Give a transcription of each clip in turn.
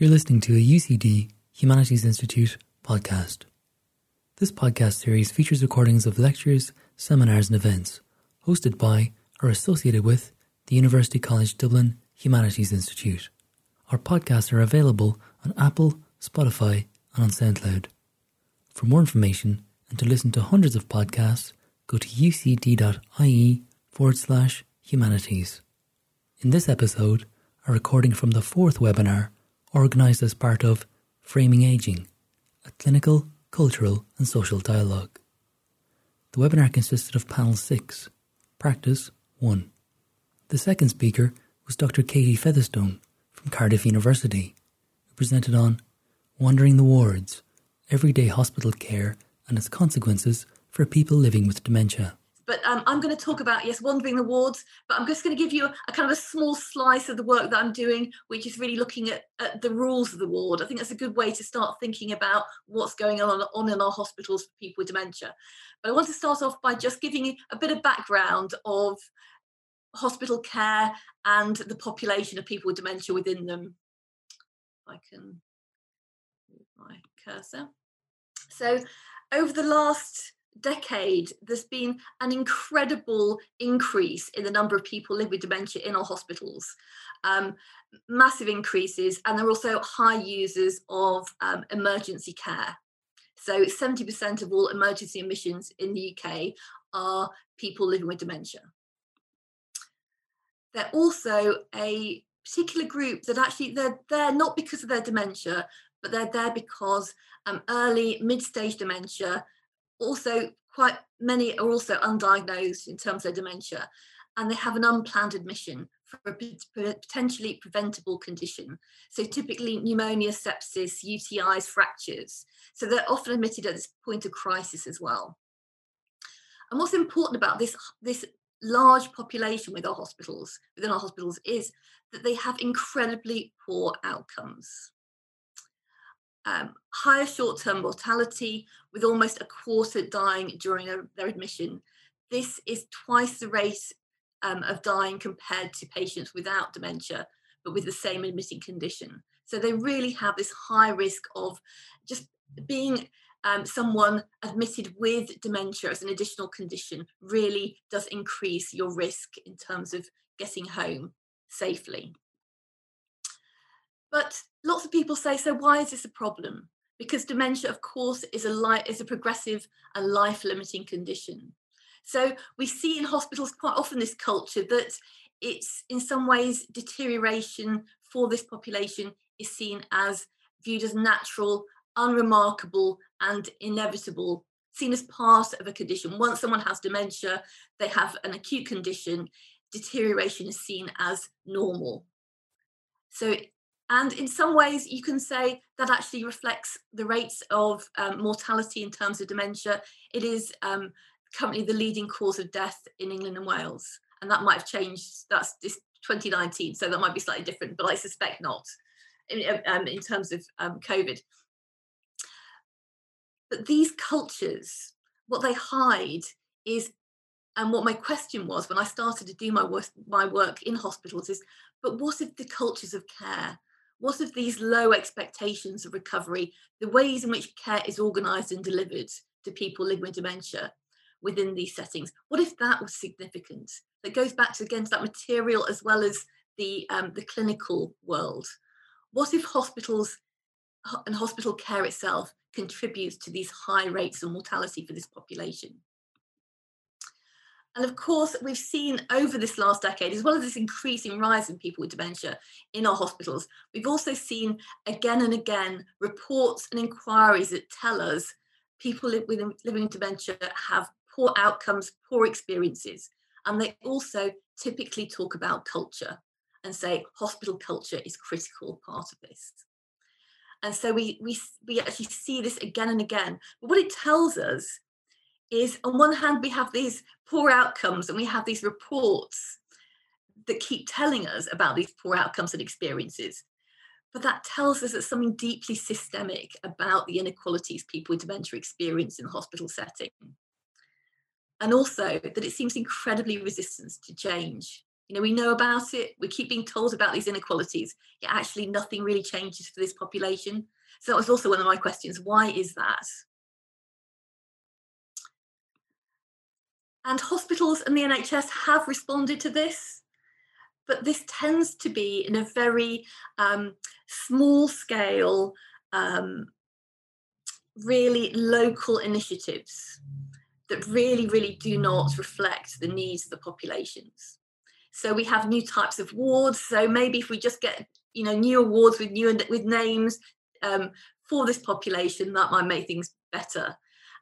You're listening to a UCD Humanities Institute podcast. This podcast series features recordings of lectures, seminars, and events hosted by or associated with the University College Dublin Humanities Institute. Our podcasts are available on Apple, Spotify, and on SoundCloud. For more information and to listen to hundreds of podcasts, go to ucd.ie forward slash humanities. In this episode, a recording from the fourth webinar organised as part of Framing Aging, a clinical, cultural and social dialogue. The webinar consisted of panel 6, practice 1. The second speaker was Dr. Katie Featherstone from Cardiff University, who presented on Wandering the Wards, Everyday Hospital Care and its Consequences for People Living with Dementia. But um, I'm going to talk about, yes, wandering the wards, but I'm just going to give you a, a, kind of a small slice of the work that I'm doing, which is really looking at, at, the rules of the ward. I think that's a good way to start thinking about what's going on, on in our hospitals for people with dementia. But I want to start off by just giving you a bit of background of hospital care and the population of people with dementia within them. I can move my cursor. So over the last decade, there's been an incredible increase in the number of people living with dementia in our hospitals. Um, massive increases, and they're also high users of um, emergency care. So 70% of all emergency admissions in the UK are people living with dementia. They're also a particular group that actually they're there not because of their dementia, but they're there because um, early mid-stage dementia also quite many are also undiagnosed in terms of dementia and they have an unplanned admission for a potentially preventable condition. So typically pneumonia, sepsis, UTIs, fractures. So they're often admitted at this point of crisis as well. And what's important about this, this large population with our hospitals, within our hospitals, is that they have incredibly poor outcomes um, higher short term mortality, with almost a quarter dying during a, their admission. This is twice the rate um, of dying compared to patients without dementia, but with the same admitting condition. So they really have this high risk of just being um, someone admitted with dementia as an additional condition really does increase your risk in terms of getting home safely. But lots of people say, so why is this a problem? Because dementia, of course, is a li- is a progressive and life-limiting condition. So we see in hospitals quite often this culture that it's in some ways deterioration for this population is seen as viewed as natural, unremarkable, and inevitable, seen as part of a condition. Once someone has dementia, they have an acute condition, deterioration is seen as normal. So and in some ways, you can say that actually reflects the rates of um, mortality in terms of dementia. It is um, currently the leading cause of death in England and Wales. And that might have changed. That's this 2019, so that might be slightly different, but I suspect not in, um, in terms of um, COVID. But these cultures, what they hide is, and what my question was when I started to do my work, my work in hospitals is, but what if the cultures of care what if these low expectations of recovery, the ways in which care is organised and delivered to people living with dementia within these settings, what if that was significant? That goes back to again to that material as well as the um, the clinical world. What if hospitals and hospital care itself contributes to these high rates of mortality for this population? And of course, we've seen over this last decade, as well as this increasing rise in people with dementia in our hospitals, we've also seen again and again reports and inquiries that tell us people living with dementia have poor outcomes, poor experiences. And they also typically talk about culture and say hospital culture is critical part of this. And so we, we, we actually see this again and again. But what it tells us is on one hand we have these poor outcomes and we have these reports that keep telling us about these poor outcomes and experiences but that tells us that something deeply systemic about the inequalities people with dementia experience in the hospital setting and also that it seems incredibly resistant to change You know, we know about it, we keep being told about these inequalities, yet actually nothing really changes for this population. So that was also one of my questions. Why is that? And hospitals and the NHS have responded to this, but this tends to be in a very um, small scale, um, really local initiatives that really, really do not reflect the needs of the populations. So we have new types of wards. So maybe if we just get, you know, new awards with new with names um, for this population, that might make things better.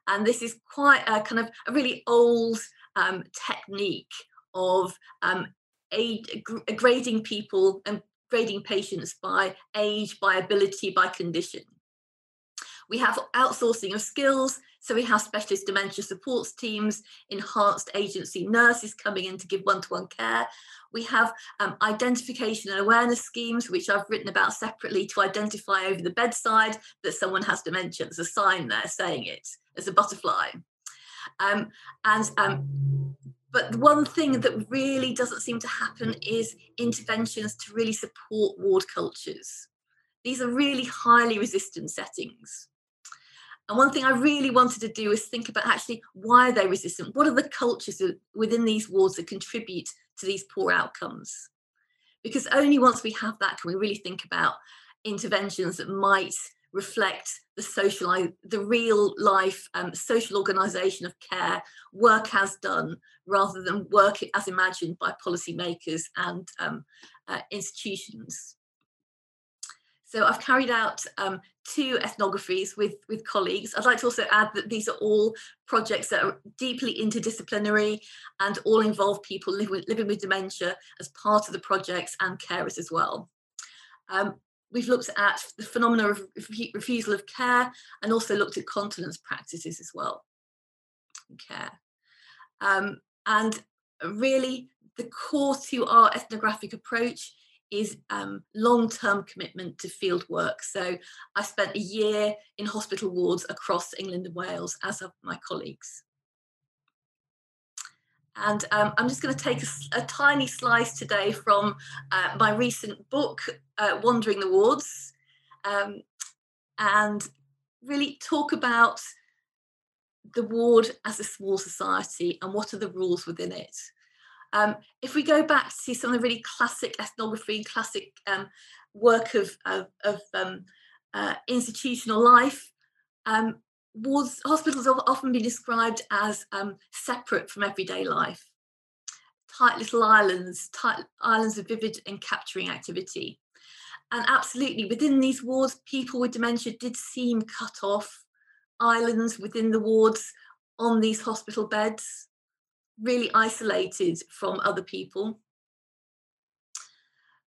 And this is quite a kind of a really old um, technique of um, aid, grading people and grading patients by age, by ability, by condition. We have outsourcing of skills. So we have specialist dementia supports teams, enhanced agency nurses coming in to give one-to-one care. We have um, identification and awareness schemes, which I've written about separately to identify over the bedside that someone has dementia. There's a sign there saying it as a butterfly. Um, and um, but one thing that really doesn't seem to happen is interventions to really support ward cultures. These are really highly resistant settings. And one thing I really wanted to do is think about actually why are they resistant? What are the cultures within these wards that contribute to these poor outcomes? Because only once we have that can we really think about interventions that might reflect the social, the real life um, social organisation of care, work as done, rather than work as imagined by policymakers and um, uh, institutions. So I've carried out um, two ethnographies with, with colleagues. I'd like to also add that these are all projects that are deeply interdisciplinary and all involve people living with, living with dementia as part of the projects and carers as well. Um, we've looked at the phenomena of refusal of care and also looked at continence practices as well care. Um, and really the core to our ethnographic approach is um, long-term commitment to field work. So I spent a year in hospital wards across England and Wales, as have my colleagues. And um, I'm just going to take a, a, tiny slice today from uh, my recent book, uh, Wandering the Wards, um, and really talk about the ward as a small society and what are the rules within it. Um, if we go back to some of the really classic ethnography, and classic um, work of, of, of um, uh, institutional life, um, wards, hospitals often been described as um, separate from everyday life. Tight little islands, tight islands of vivid and capturing activity. And absolutely, within these wards, people with dementia did seem cut off, islands within the wards on these hospital beds really isolated from other people.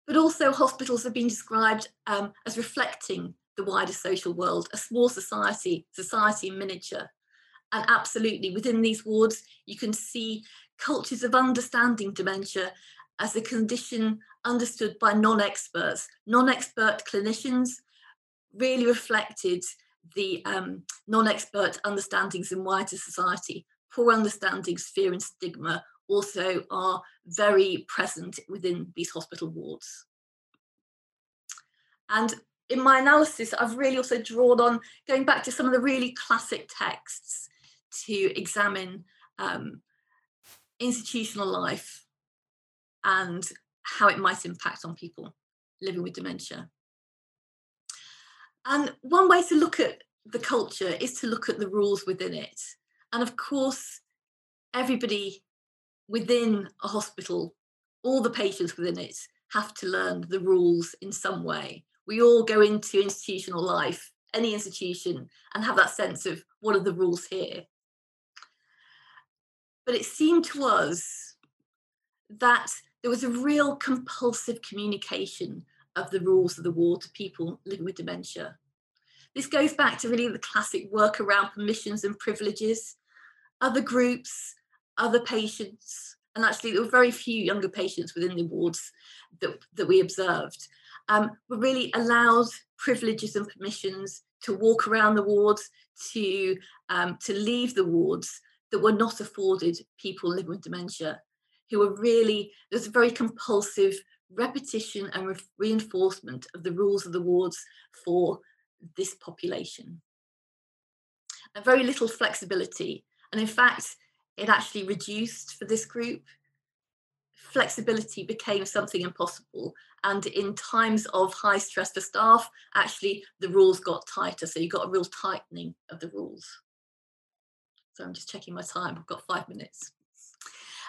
But also hospitals have been described um, as reflecting the wider social world, a small society, society in miniature. And absolutely, within these wards, you can see cultures of understanding dementia as a condition understood by non-experts. Non-expert clinicians really reflected the um, non-expert understandings in wider society poor understandings, fear and stigma also are very present within these hospital wards. And in my analysis, I've really also drawn on going back to some of the really classic texts to examine um, institutional life and how it might impact on people living with dementia. And one way to look at the culture is to look at the rules within it. And of course, everybody within a hospital, all the patients within it, have to learn the rules in some way. We all go into institutional life, any institution, and have that sense of what are the rules here. But it seemed to us that there was a real compulsive communication of the rules of the ward to people living with dementia. This goes back to really the classic work around permissions and privileges other groups, other patients, and actually there were very few younger patients within the wards that, that we observed, um, really allowed privileges and permissions to walk around the wards, to, um, to leave the wards that were not afforded people living with dementia, who were really, there's a very compulsive repetition and re- reinforcement of the rules of the wards for this population. And very little flexibility. And in fact, it actually reduced for this group. Flexibility became something impossible. And in times of high stress for staff, actually the rules got tighter. So you got a real tightening of the rules. So I'm just checking my time. I've got five minutes.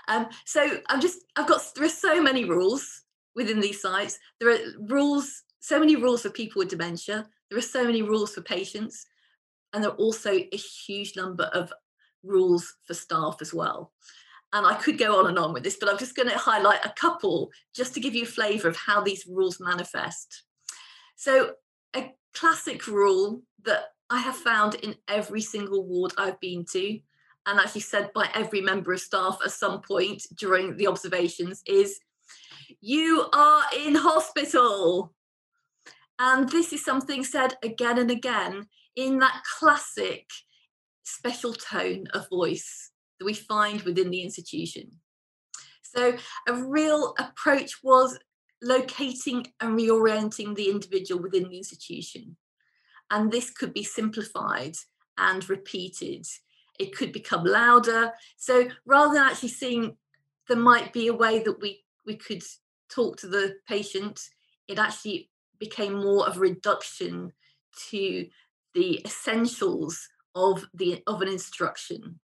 Um, so I'm just, I've got, there are so many rules within these sites. There are rules, so many rules for people with dementia. There are so many rules for patients. And there are also a huge number of rules for staff as well. And I could go on and on with this, but I'm just going to highlight a couple just to give you a flavour of how these rules manifest. So, a classic rule that I have found in every single ward I've been to, and actually said by every member of staff at some point during the observations, is you are in hospital. And this is something said again and again in that classic special tone of voice that we find within the institution. So, a real approach was locating and reorienting the individual within the institution. And this could be simplified and repeated. It could become louder. So, rather than actually seeing there might be a way that we, we could talk to the patient, it actually became more of a reduction to the essentials of the of an instruction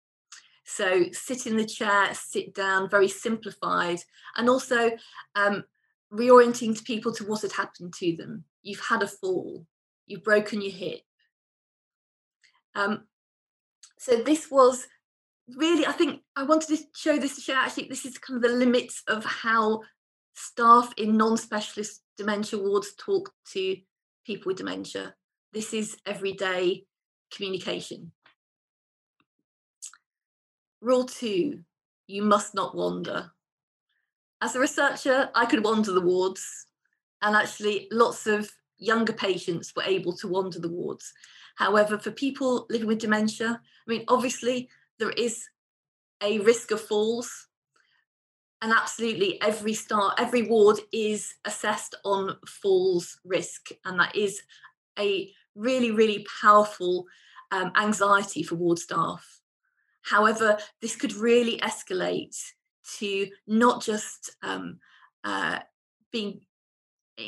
so sit in the chair sit down very simplified and also um, reorienting to people to what had happened to them. You've had a fall. You've broken your hip. Um, so this was really i think i wanted to show this to show actually this is kind of the limits of how staff in non-specialist dementia wards talk to people with dementia. This is everyday communication. Rule two, you must not wander. As a researcher, I could wander the wards, and actually, lots of younger patients were able to wander the wards. However, for people living with dementia, I mean, obviously, there is a risk of falls, and absolutely every start, every ward is assessed on falls risk, and that is a really, really powerful um, anxiety for ward staff. However, this could really escalate to not just um, uh, being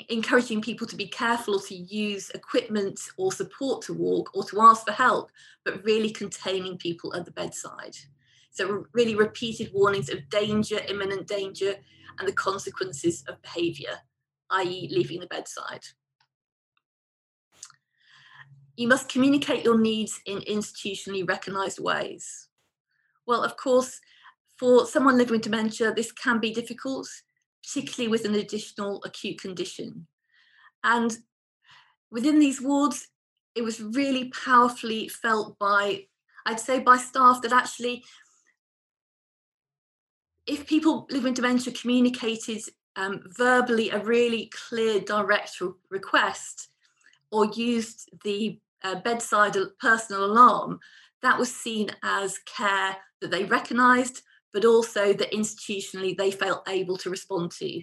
encouraging people to be careful or to use equipment or support to walk or to ask for help, but really containing people at the bedside. So, really repeated warnings of danger, imminent danger, and the consequences of behaviour, i.e., leaving the bedside. You must communicate your needs in institutionally recognised ways. Well, of course, for someone living with dementia, this can be difficult, particularly with an additional acute condition. And within these wards, it was really powerfully felt by, I'd say, by staff that actually, if people living with dementia communicated um, verbally a really clear, direct request, or used the uh, bedside personal alarm, that was seen as care that they recognised, but also that institutionally they felt able to respond to.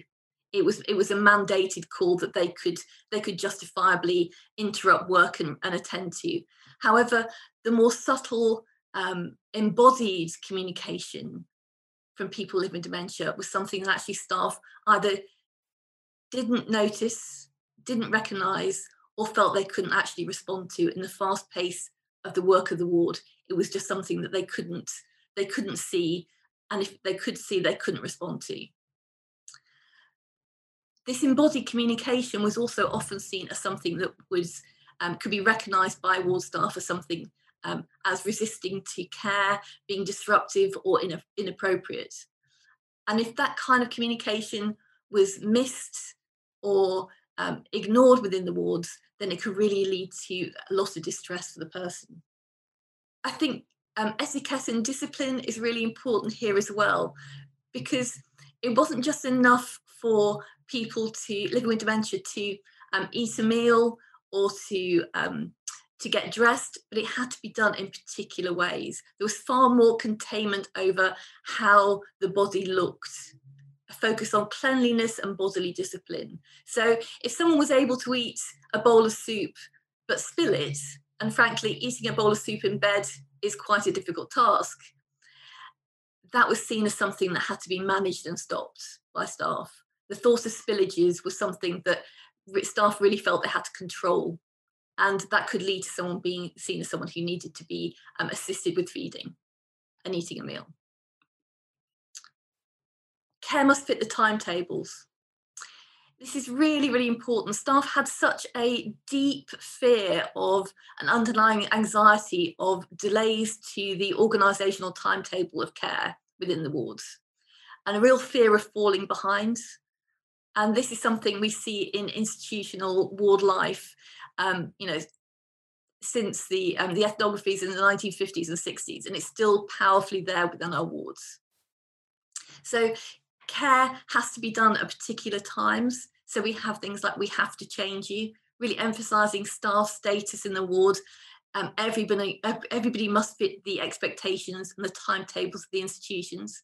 It was it was a mandated call that they could they could justifiably interrupt work and, and attend to. However, the more subtle um, embodied communication from people living dementia was something that actually staff either didn't notice, didn't recognise, or felt they couldn't actually respond to in the fast pace of the work of the ward it was just something that they couldn't they couldn't see and if they could see they couldn't respond to. This embodied communication was also often seen as something that was um, could be recognized by ward staff as something um, as resisting to care being disruptive or in, inappropriate. And if that kind of communication was missed or um, ignored within the wards then it could really lead to a lot of distress for the person. I think um, etiquette and discipline is really important here as well, because it wasn't just enough for people to living with dementia to um, eat a meal or to um, to get dressed, but it had to be done in particular ways. There was far more containment over how the body looked, a focus on cleanliness and bodily discipline. So if someone was able to eat a bowl of soup but spill it, and frankly, eating a bowl of soup in bed is quite a difficult task, that was seen as something that had to be managed and stopped by staff. The thought of spillages was something that staff really felt they had to control and that could lead to someone being seen as someone who needed to be um, assisted with feeding and eating a meal. Care must fit the timetables. This is really, really important. Staff had such a deep fear of an underlying anxiety of delays to the organisational timetable of care within the wards and a real fear of falling behind. And this is something we see in institutional ward life um, you know, since the um, the ethnographies in the 1950s and 60s, and it's still powerfully there within our wards. So care has to be done at particular times. So we have things like we have to change you, really emphasising staff status in the ward. Um, everybody, everybody must fit the expectations and the timetables of the institutions.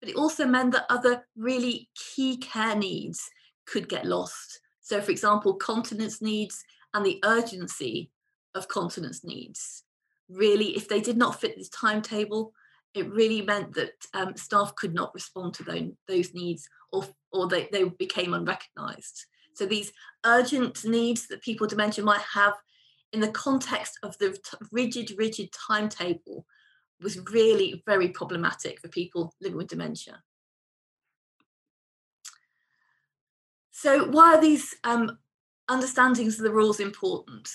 But it also meant that other really key care needs could get lost. So, for example, continence needs and the urgency of continence needs. Really, if they did not fit this timetable, it really meant that um, staff could not respond to those, those needs or, or they, they became unrecognised. So these urgent needs that people with dementia might have in the context of the rigid, rigid timetable was really very problematic for people living with dementia. So why are these um, understandings of the rules important?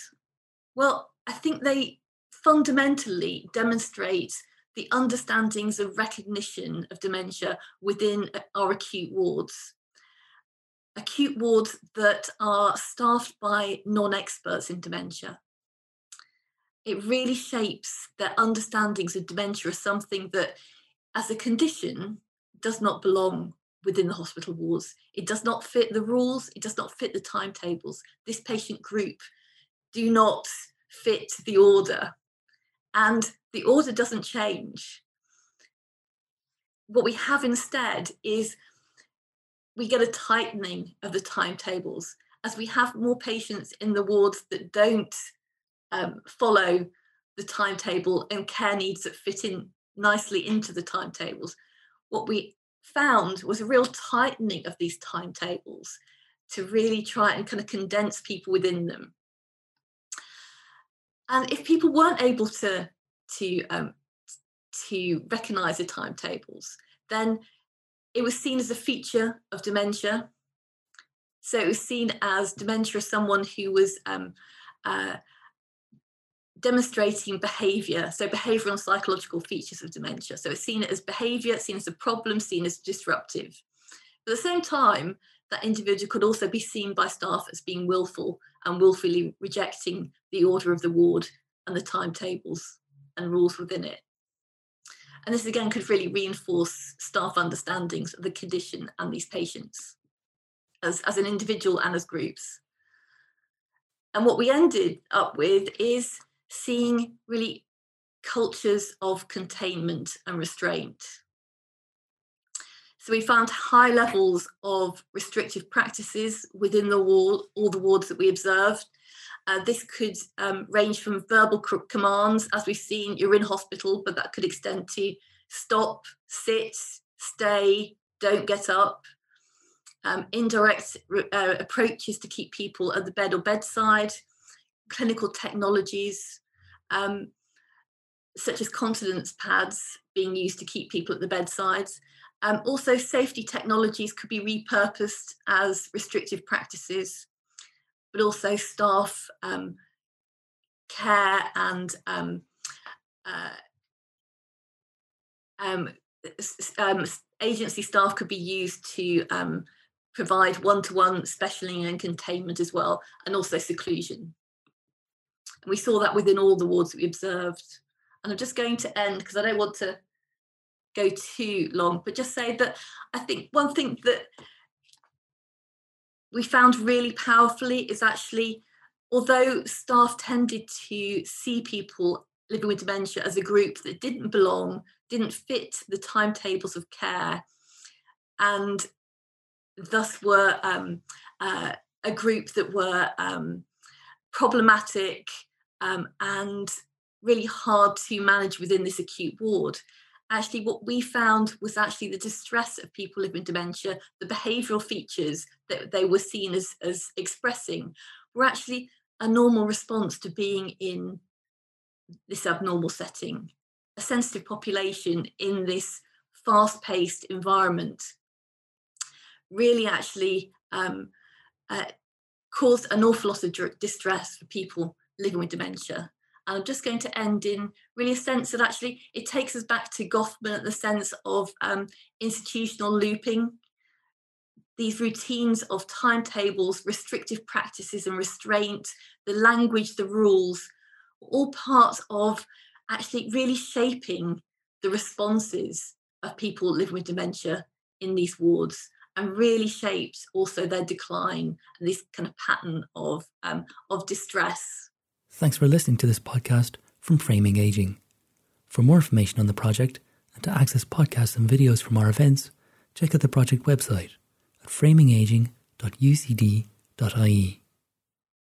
Well, I think they fundamentally demonstrate the understandings of recognition of dementia within uh, our acute wards. Acute wards that are staffed by non experts in dementia. It really shapes their understandings of dementia as something that, as a condition, does not belong within the hospital wards. It does not fit the rules, it does not fit the timetables. This patient group do not fit the order. And the order doesn't change. What we have instead is we get a tightening of the timetables as we have more patients in the wards that don't um, follow the timetable and care needs that fit in nicely into the timetables. What we found was a real tightening of these timetables to really try and kind of condense people within them. And if people weren't able to to um, to recognise the timetables, then it was seen as a feature of dementia. So it was seen as dementia as someone who was um, uh, demonstrating behavior, so behavioral and psychological features of dementia. So it's seen as behavior, seen as a problem, seen as disruptive. But at the same time, that individual could also be seen by staff as being willful and willfully rejecting the order of the ward and the timetables and rules within it. And this again could really reinforce staff understandings of the condition and these patients as, as an individual and as groups. And what we ended up with is seeing really cultures of containment and restraint. So we found high levels of restrictive practices within the wall, all the wards that we observed. Uh, this could um, range from verbal commands, as we've seen, you're in hospital, but that could extend to stop, sit, stay, don't get up. Um, indirect uh, approaches to keep people at the bed or bedside, clinical technologies, um, such as continence pads being used to keep people at the bedsides. Um, also, safety technologies could be repurposed as restrictive practices, but also staff um, care and um, uh, um, um, agency staff could be used to um, provide one-to-one specialing and containment as well, and also seclusion. And we saw that within all the wards that we observed. And I'm just going to end because I don't want to go too long, but just say that I think one thing that we found really powerfully is actually although staff tended to see people living with dementia as a group that didn't belong, didn't fit the timetables of care, and thus were um, uh, a group that were um, problematic um, and really hard to manage within this acute ward. Actually, what we found was actually the distress of people living with dementia, the behavioural features that they were seen as, as expressing, were actually a normal response to being in this abnormal setting, a sensitive population in this fast paced environment really actually um, uh, caused an awful lot of distress for people living with dementia. And I'm just going to end in really a sense that actually it takes us back to Goffman at the sense of um, institutional looping. These routines of timetables, restrictive practices and restraint, the language, the rules, all parts of actually really shaping the responses of people living with dementia in these wards and really shapes also their decline and this kind of pattern of um, of distress. Thanks for listening to this podcast from Framing Aging. For more information on the project and to access podcasts and videos from our events, check out the project website at framingaging.ucd.ie.